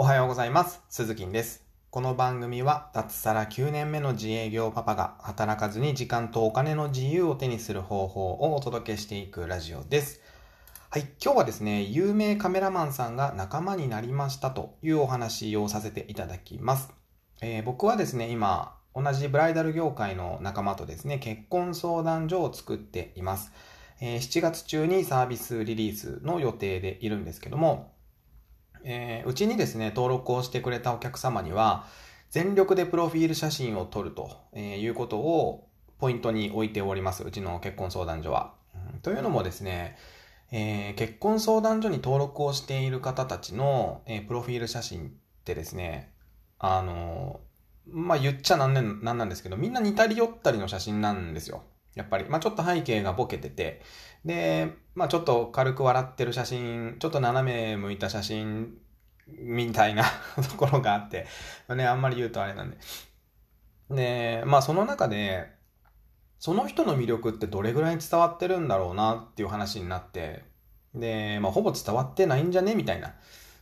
おはようございます。鈴木です。この番組は脱サラ9年目の自営業パパが働かずに時間とお金の自由を手にする方法をお届けしていくラジオです。はい、今日はですね、有名カメラマンさんが仲間になりましたというお話をさせていただきます。えー、僕はですね、今、同じブライダル業界の仲間とですね、結婚相談所を作っています。え、7月中にサービスリリースの予定でいるんですけども、えー、うちにですね、登録をしてくれたお客様には、全力でプロフィール写真を撮るということをポイントに置いております。うちの結婚相談所は。というのもですね、えー、結婚相談所に登録をしている方たちの、えー、プロフィール写真ってですね、あのー、まあ、言っちゃなんねなんなんですけど、みんな似たり寄ったりの写真なんですよ。やっぱり。まあ、ちょっと背景がボケてて、で、まあ、ちょっと軽く笑ってる写真、ちょっと斜め向いた写真みたいな ところがあって、ね、あんまり言うとあれなんで。で、まあ、その中で、その人の魅力ってどれぐらい伝わってるんだろうなっていう話になって、で、まあ、ほぼ伝わってないんじゃねみたいな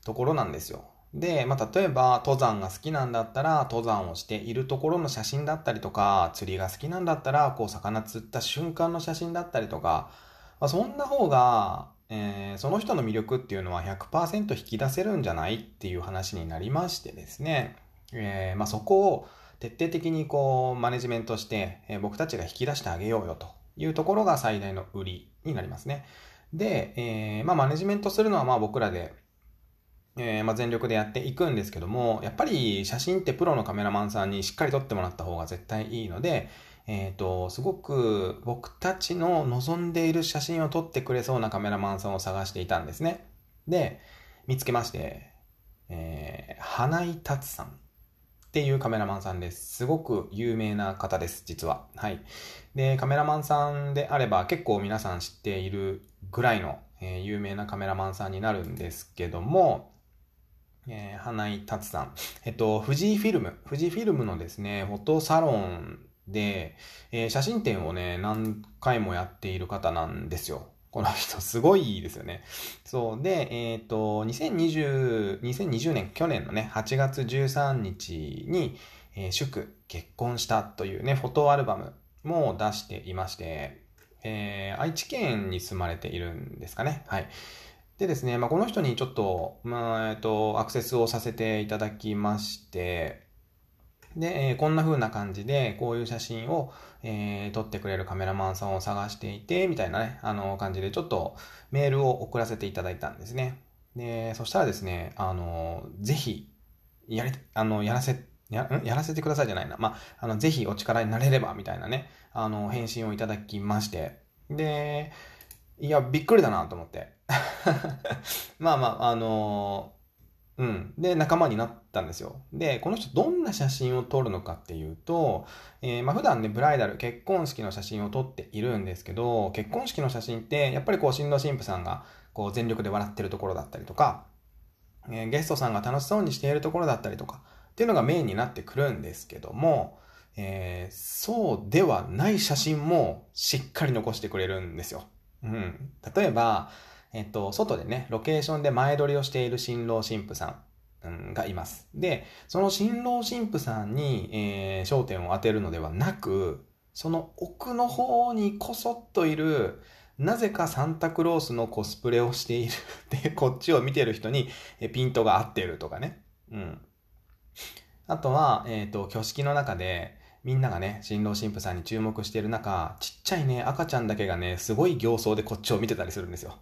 ところなんですよ。で、まあ、例えば、登山が好きなんだったら、登山をしているところの写真だったりとか、釣りが好きなんだったら、こう、魚釣った瞬間の写真だったりとか、まあ、そんな方が、えー、その人の魅力っていうのは100%引き出せるんじゃないっていう話になりましてですね、えー、まあ、そこを徹底的にこう、マネジメントして、えー、僕たちが引き出してあげようよというところが最大の売りになりますね。で、え、まあ、マネジメントするのはまあ僕らでえー、まあ、全力でやっていくんですけども、やっぱり写真ってプロのカメラマンさんにしっかり撮ってもらった方が絶対いいので、えっ、ー、と、すごく僕たちの望んでいる写真を撮ってくれそうなカメラマンさんを探していたんですね。で、見つけまして、えー、花井達さんっていうカメラマンさんです。すごく有名な方です、実は。はい。で、カメラマンさんであれば結構皆さん知っているぐらいの、えー、有名なカメラマンさんになるんですけども、えー、花井達さん。えっと、富士フィルム。富士フィルムのですね、フォトサロンで、えー、写真展をね、何回もやっている方なんですよ。この人、すごいですよね。そう。で、えっ、ー、と、2020、2020年、去年のね、8月13日に、えー、祝結婚したというね、フォトアルバムも出していまして、えー、愛知県に住まれているんですかね。はい。でですね、まあ、この人にちょっと、まあ、えっと、アクセスをさせていただきまして、で、えー、こんな風な感じで、こういう写真を、えー、撮ってくれるカメラマンさんを探していて、みたいなね、あの、感じでちょっとメールを送らせていただいたんですね。で、そしたらですね、あの、ぜひ、やり、あの、やらせ、や、やらせてくださいじゃないな。まあ、あの、ぜひお力になれれば、みたいなね、あの、返信をいただきまして、で、いや、びっくりだなと思って。まあまあ、あのー、うん。で、仲間になったんですよ。で、この人どんな写真を撮るのかっていうと、えー、まあ普段ね、ブライダル、結婚式の写真を撮っているんですけど、結婚式の写真って、やっぱりこう、新郎新婦さんが、こう、全力で笑ってるところだったりとか、えー、ゲストさんが楽しそうにしているところだったりとか、っていうのがメインになってくるんですけども、えー、そうではない写真もしっかり残してくれるんですよ。うん。例えば、えっと、外でね、ロケーションで前撮りをしている新郎新婦さんがいます。で、その新郎新婦さんに、えー、焦点を当てるのではなく、その奥の方にこそっといる、なぜかサンタクロースのコスプレをしている。で、こっちを見てる人にピントが合ってるとかね。うん。あとは、えっ、ー、と、挙式の中で、みんながね、新郎新婦さんに注目している中、ちっちゃいね、赤ちゃんだけがね、すごい形相でこっちを見てたりするんですよ。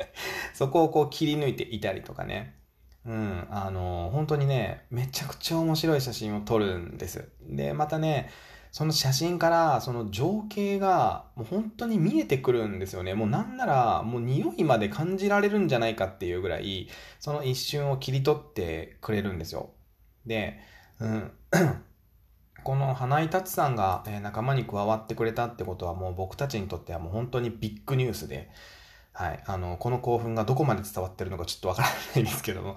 そこをこう切り抜いていたりとかね。うん、あの、本当にね、めちゃくちゃ面白い写真を撮るんです。で、またね、その写真からその情景がもう本当に見えてくるんですよね。もうなんならもう匂いまで感じられるんじゃないかっていうぐらい、その一瞬を切り取ってくれるんですよ。で、うん。この花井達さんが、仲間に加わってくれたってことはもう僕たちにとってはもう本当にビッグニュースで、はい、あの、この興奮がどこまで伝わってるのかちょっとわからないんですけども、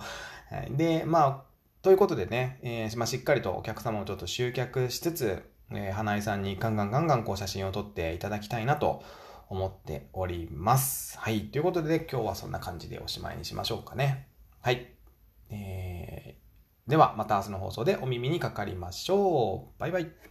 はい、で、まあ、ということでね、えー、まあ、しっかりとお客様をちょっと集客しつつ、えー、花井さんにガンガンガンガンこう写真を撮っていただきたいなと思っております。はい。ということで、今日はそんな感じでおしまいにしましょうかね。はい。えーではまた明日の放送でお耳にかかりましょう。バイバイ。